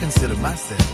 Consider myself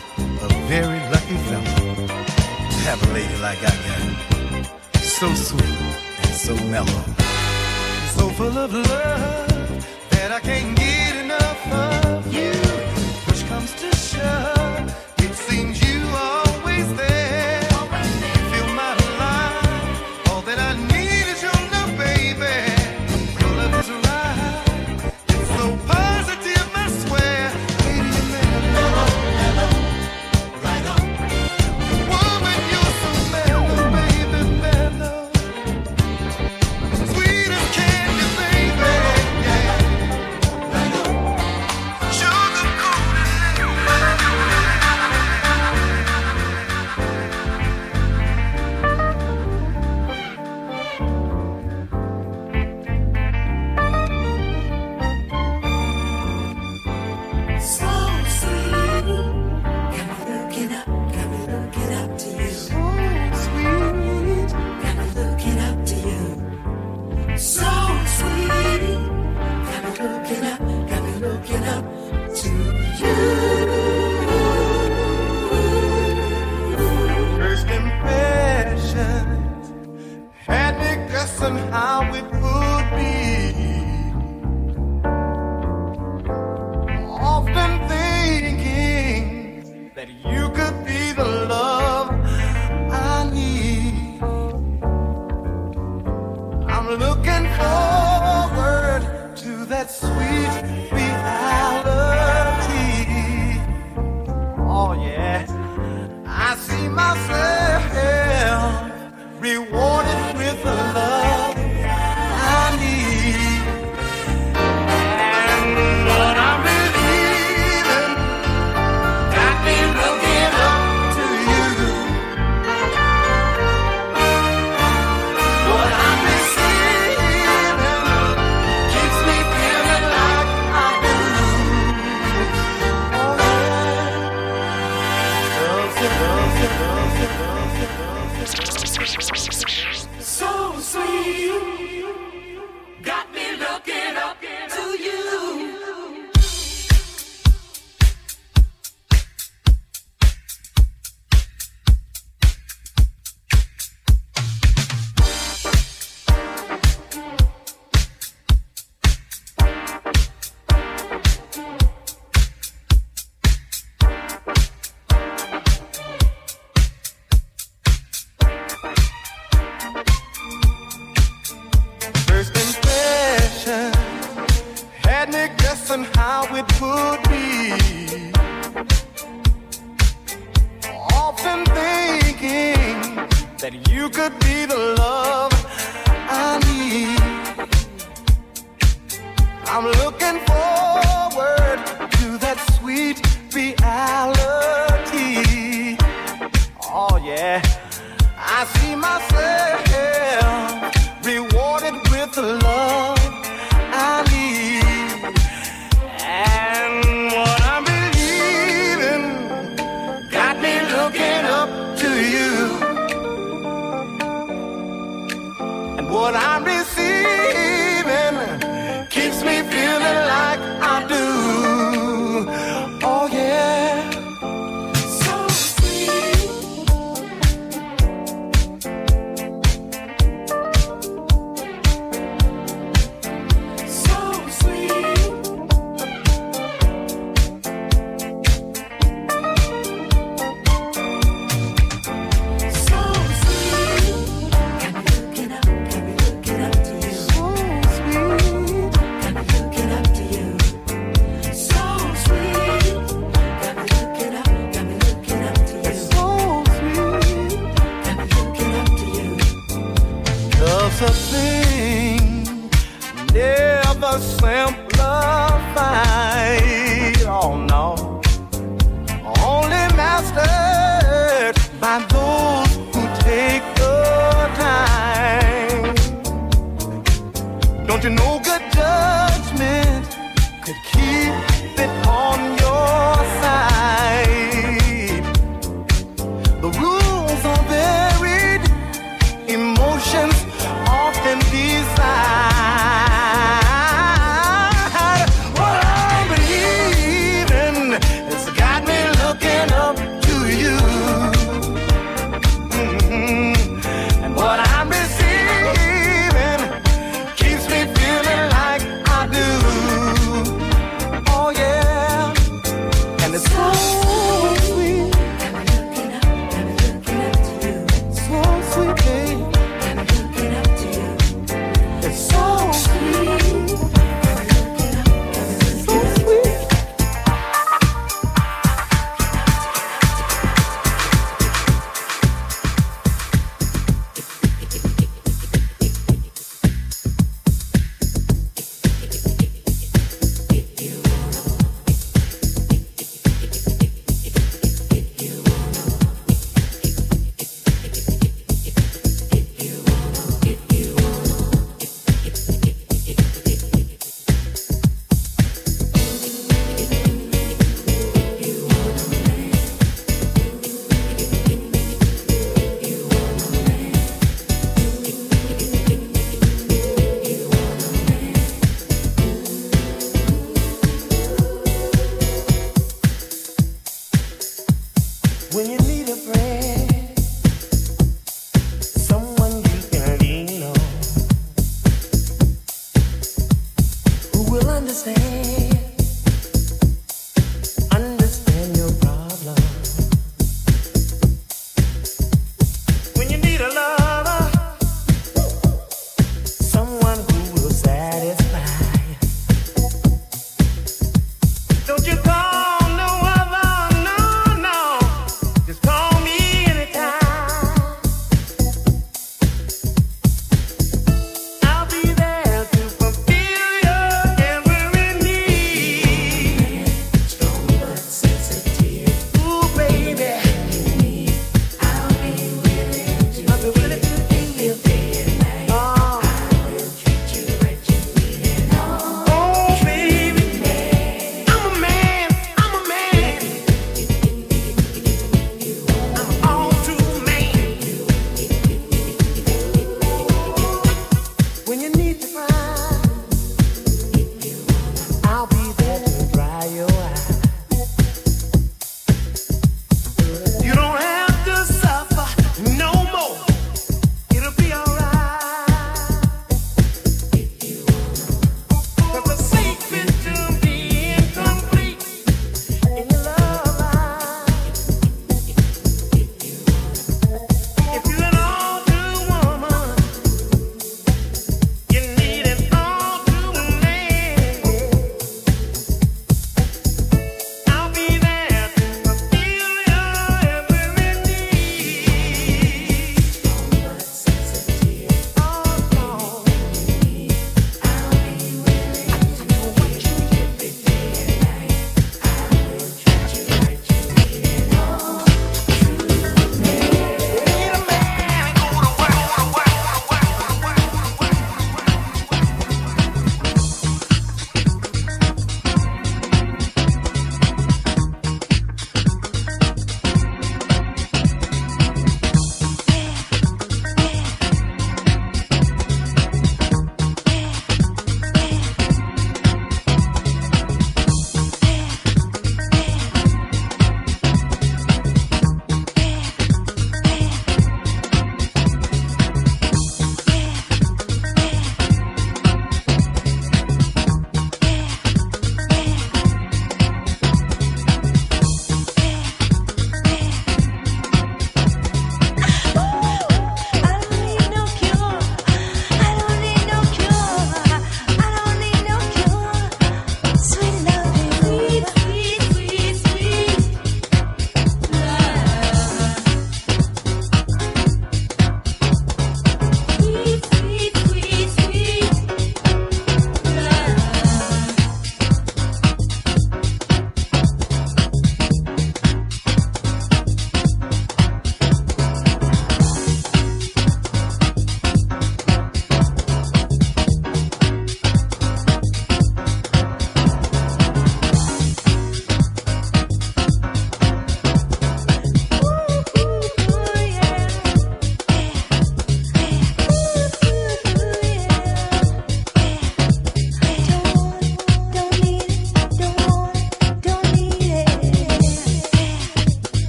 love.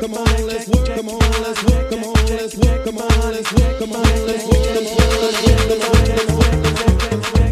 Come on, let's work. Come on, let's work. Come on, let's work. Come on, let's work. Come on, let's work. Come on, let's work. Come on, let's work.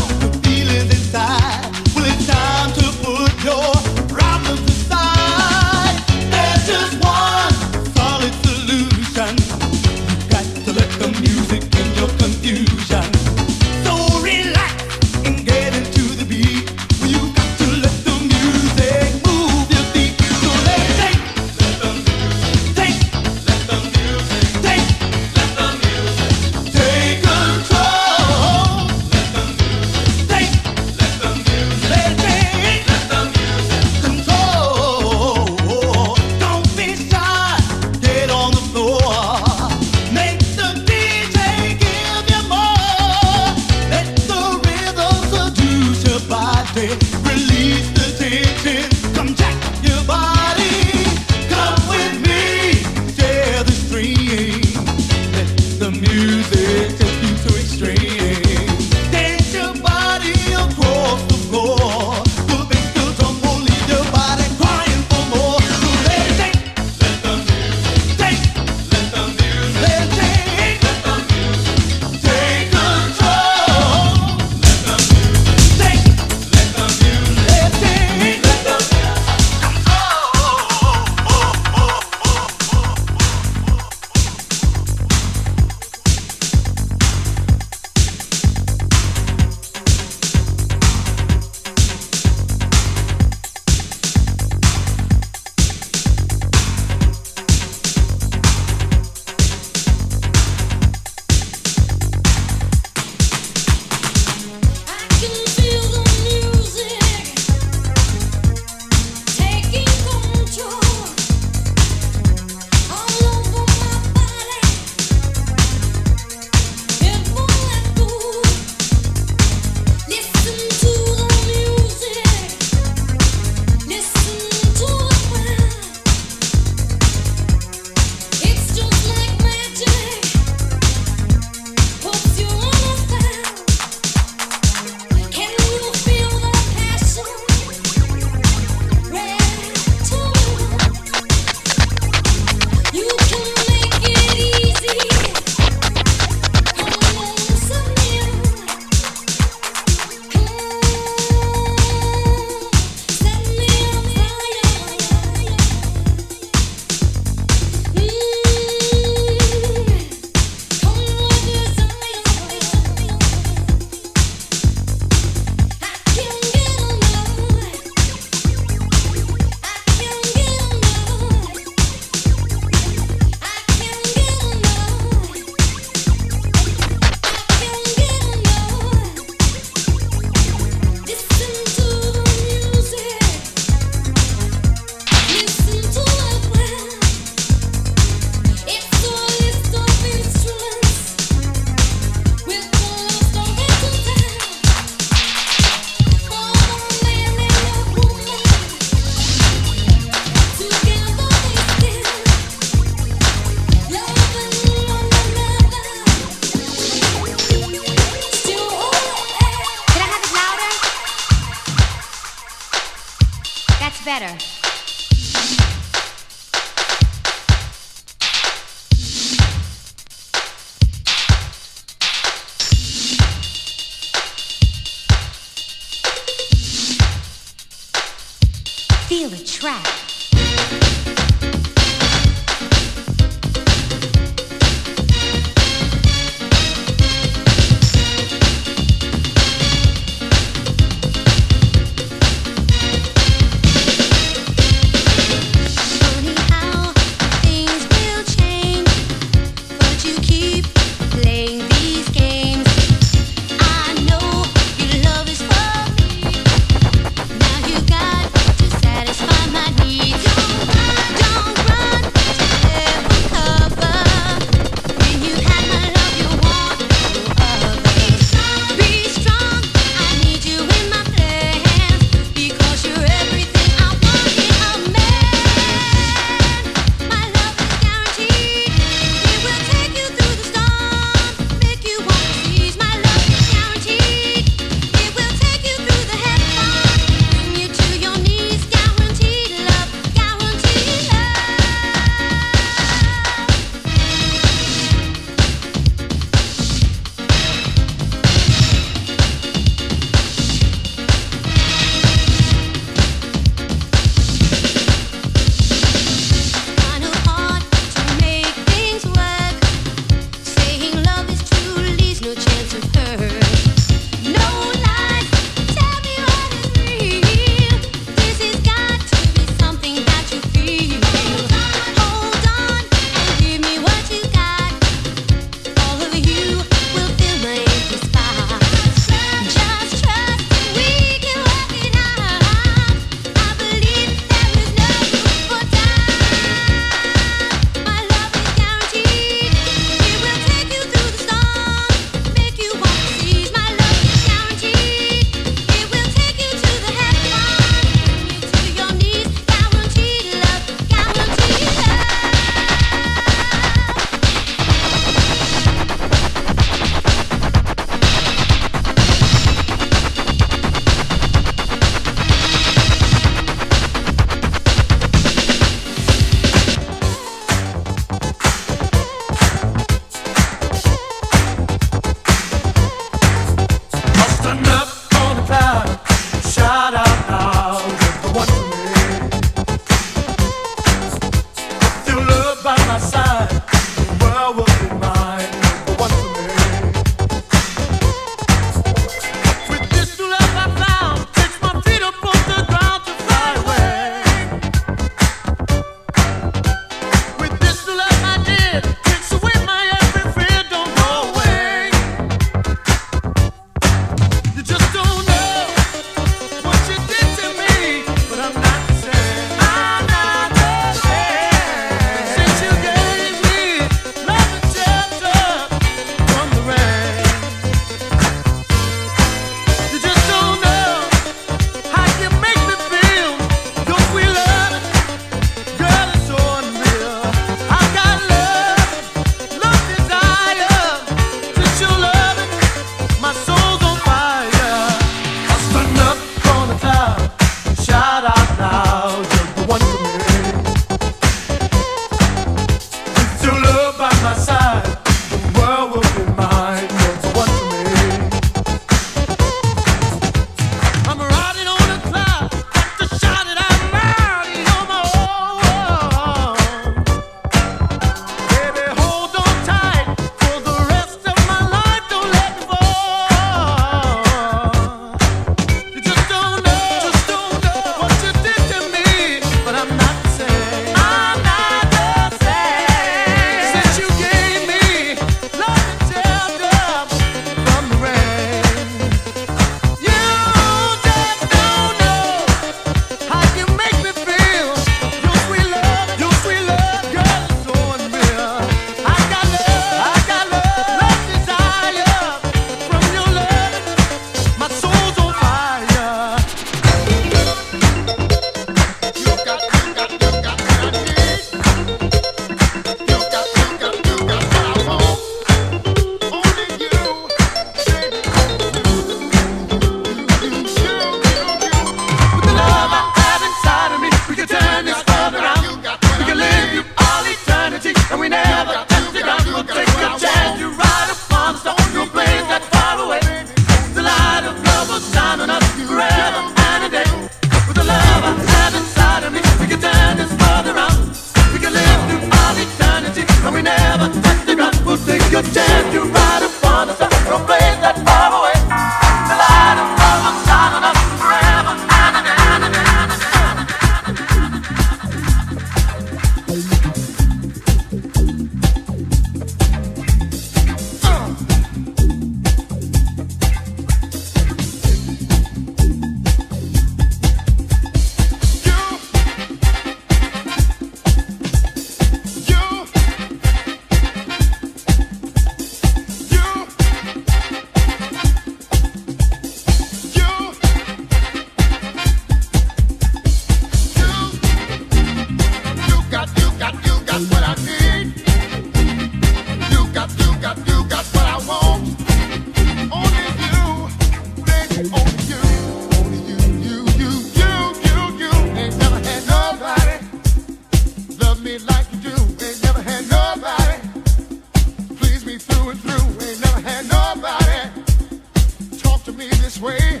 to me this way.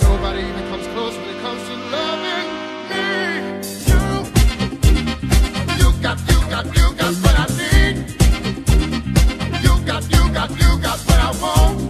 Nobody even comes close when it comes to loving me. You, you got, you got, you got what I need. You got, you got, you got what I want.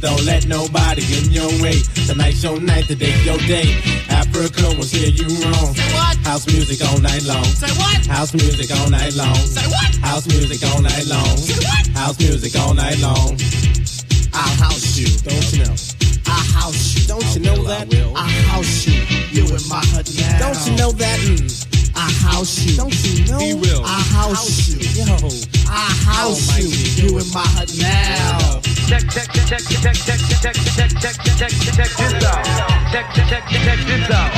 Don't let nobody get in your way. Tonight's your night, today's your day. Afrika will steer you wrong. Say what? House music all night long. Say what? House music all night long. Say what? House music all night long. Say what? House music all night long. I'll house you. Don't you know? I'll house you. Don't you know that? I'll house you. You in my hut now. Don't you know that? Mm. I house you. House you. Yo. I house you. You in my hut now. Check, check, check, check, check, check, check, check, check, check, check, check this out. Check, check, check, check this out.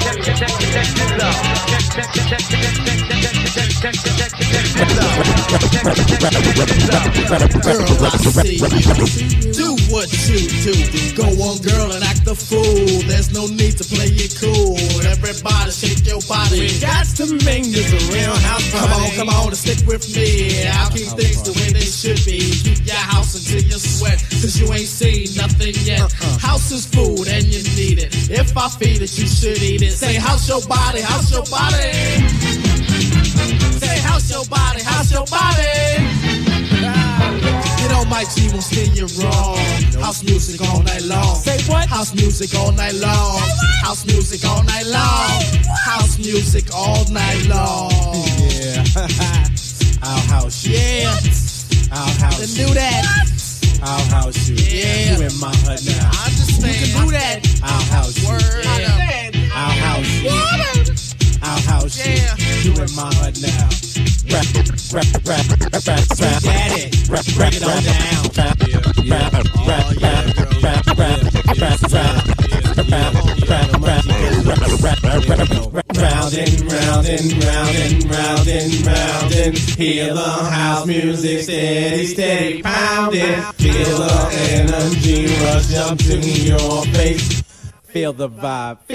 Check, check, check, check this out. Check, check, check, check, check, check, check, check, check, check, check, check this out. Check, check, check, check this out. Girl, I see you. Do what you do. Go on, girl, and act the fool. There's no need to play it cool. Everybody shake your body. We got to make this a real house party. Come on, come on, and stick with me. I'll keep things the way they should be. Keep your house until you sweat, cause you ain't seen nothing yet. Uh-uh. House is food and you need it. If I feed it, you should eat it. Say, house your body, house your body. Say, house your body, house your body. You know, Mike Gee won't you wrong. House music all night long. Say what? House music all night long. House music all night long. House music all night long. Yeah. I'll house you. Yeah, I'll house then you. do that. I'll house you. Yeah. You in my hut now. I understand. You can do that. I'll house you. Word. Yeah. I'll house you. I'll house Yeah. you. You in my hut now. Rap, rap, rap, rap, rap, rap. Daddy. Rap, break it on down. Rap, rap, and round and round and round and hear the house music steady, steady pounding. Feel the energy rush up to your face. Feel the vibe,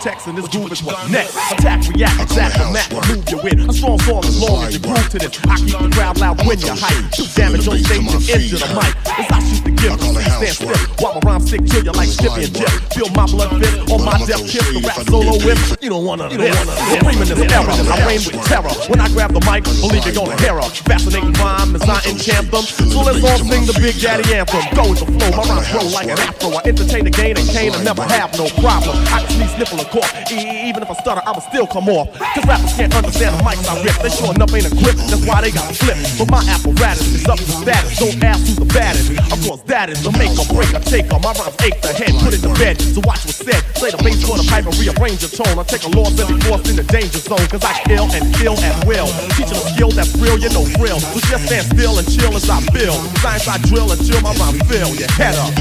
Discotheques and this groove is what's next. Attack, react, attack the map, move you in. A strong form as long as you groove to this. I keep the crowd loud when you hype. Do damage on stage and injure the mic. As I shoot the gift, stand still. While my rhymes stick to you like Skippy and Jif. Feel my blood fist on my death kiss. The rap solo whip. You don't want none of this. Supreme in this era. I reign with terror. When I grab the mic, believe you're gonna hear her. Fascinating rhyme as I enchant them. So let's all sing the Big Daddy anthem. Go with the flow, my rhymes grow like an afro. I entertain the gain and cane and never have no problem. I can sneeze, sniffle, and cough. Even if I stutter, I'ma still come off. Cause rappers can't understand the mics I rip. They sure enough ain't equipped, that's why they got flipped. But my apparatus is up to status. Don't ask who's the baddest. Of course, that is the make or break or take My rhymes ache the head, put it to bed. So watch what's said. Play the bass for the pipe and rearrange the tone. Take a loss and be forced in the danger zone. Cause I kill and kill at will. Teaching a skill that's real, you know thrill. So just stand still and chill as I feel. Science I drill until my rhyme fill. Your head up.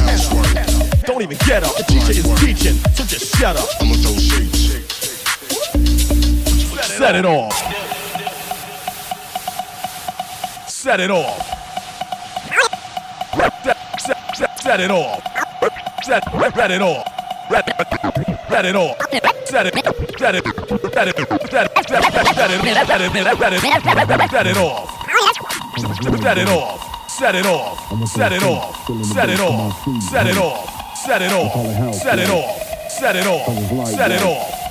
Don't even get up. The teacher is teaching, so just shut up. I'ma throw shapes. Set it off. Set it off. Set, set, set, set it off. Set, it off. set it off. Set, it, off. Set it off. set it off. Set it, off. set it, off. set it, off. set it, off. set it, off. set it, off. set it, off. set it, off. set it off. Set it off. Set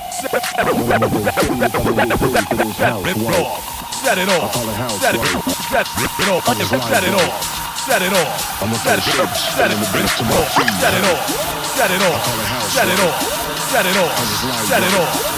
it off. Set it off. Set it off. Set it off. Set it off. Set it off. Set it off. Set it off. Set it off. Set it off. Set it off.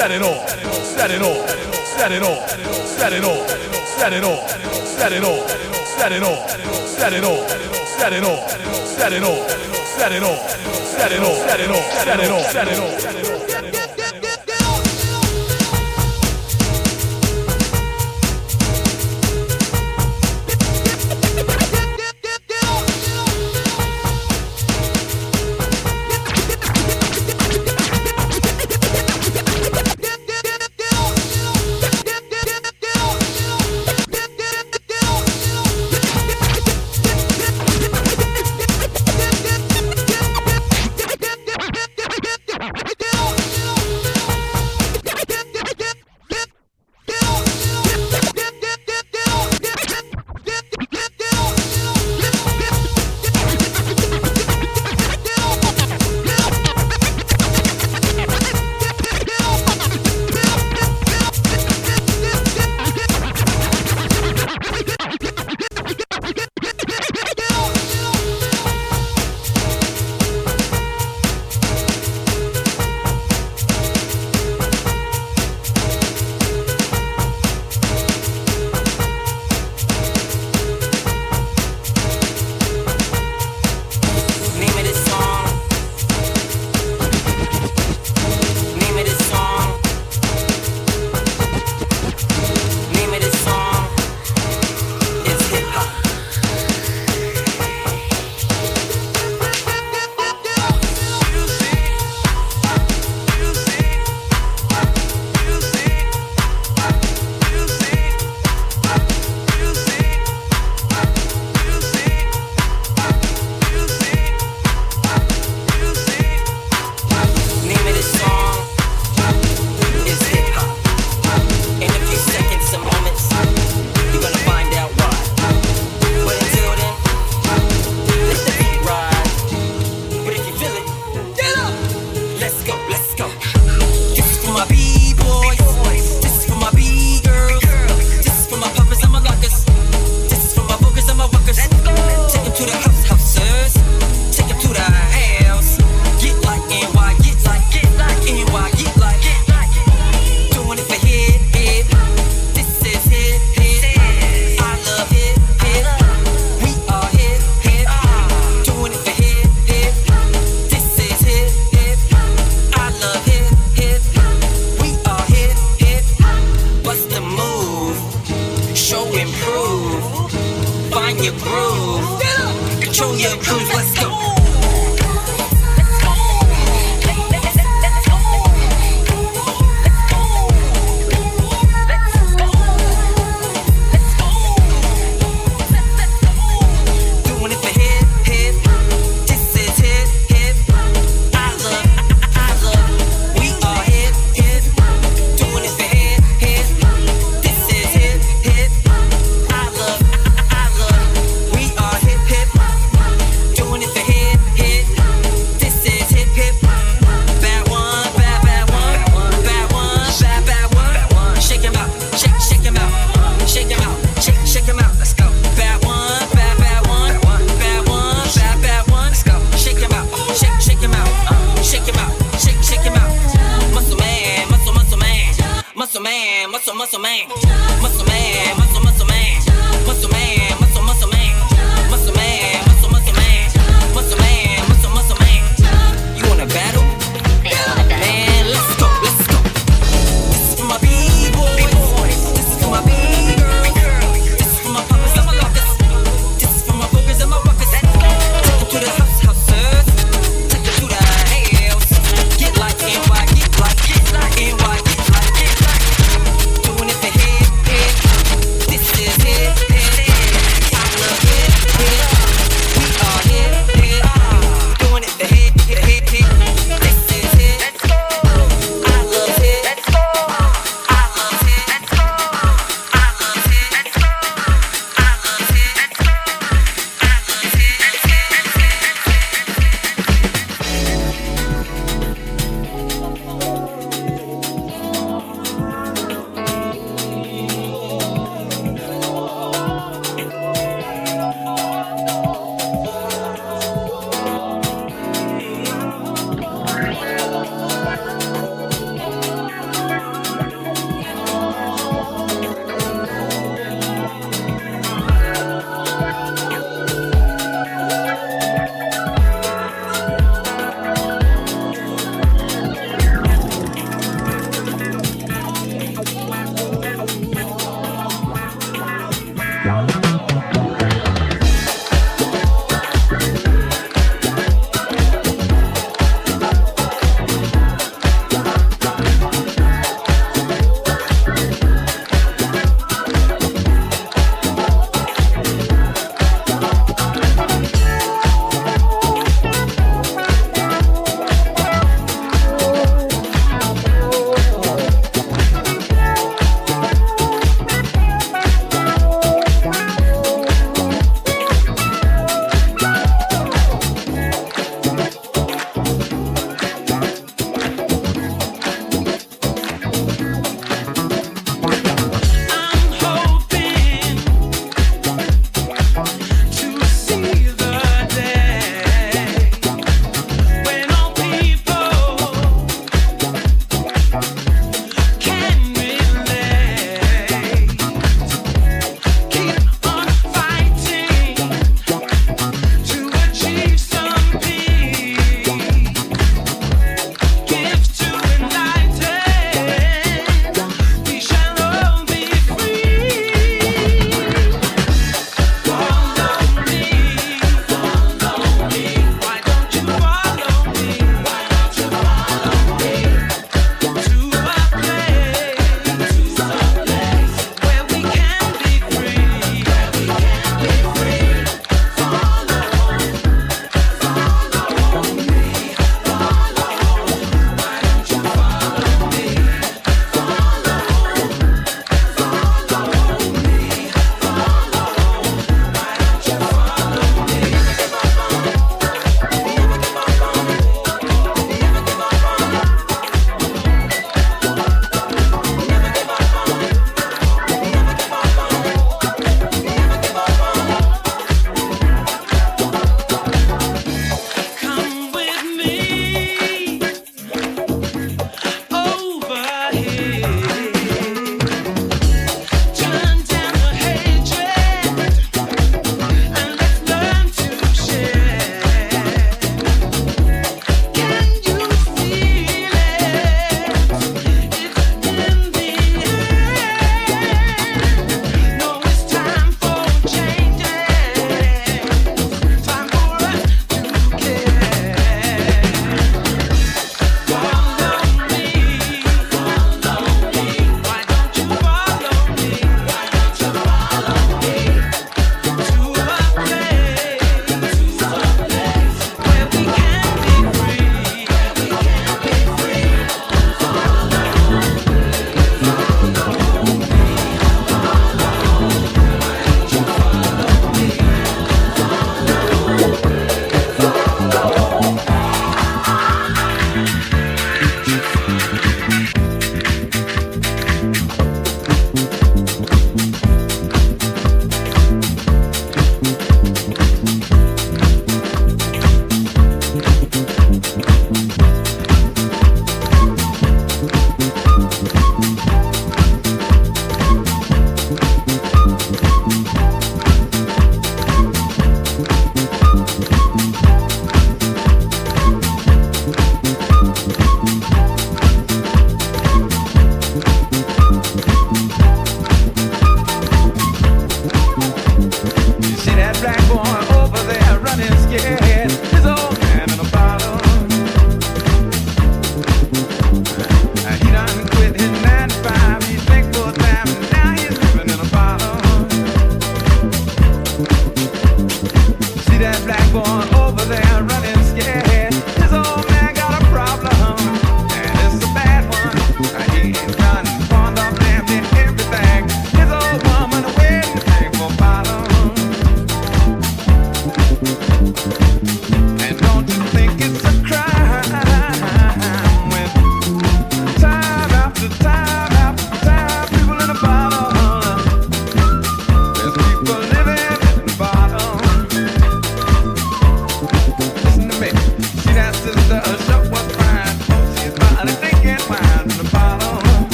Set it off. Set it off. Set it off. Set it off. Set it off. Set it off. Set it off. Set it off. Set it off. Set it off. Set it off. Set it off. Set it off. Set it off. Set it off.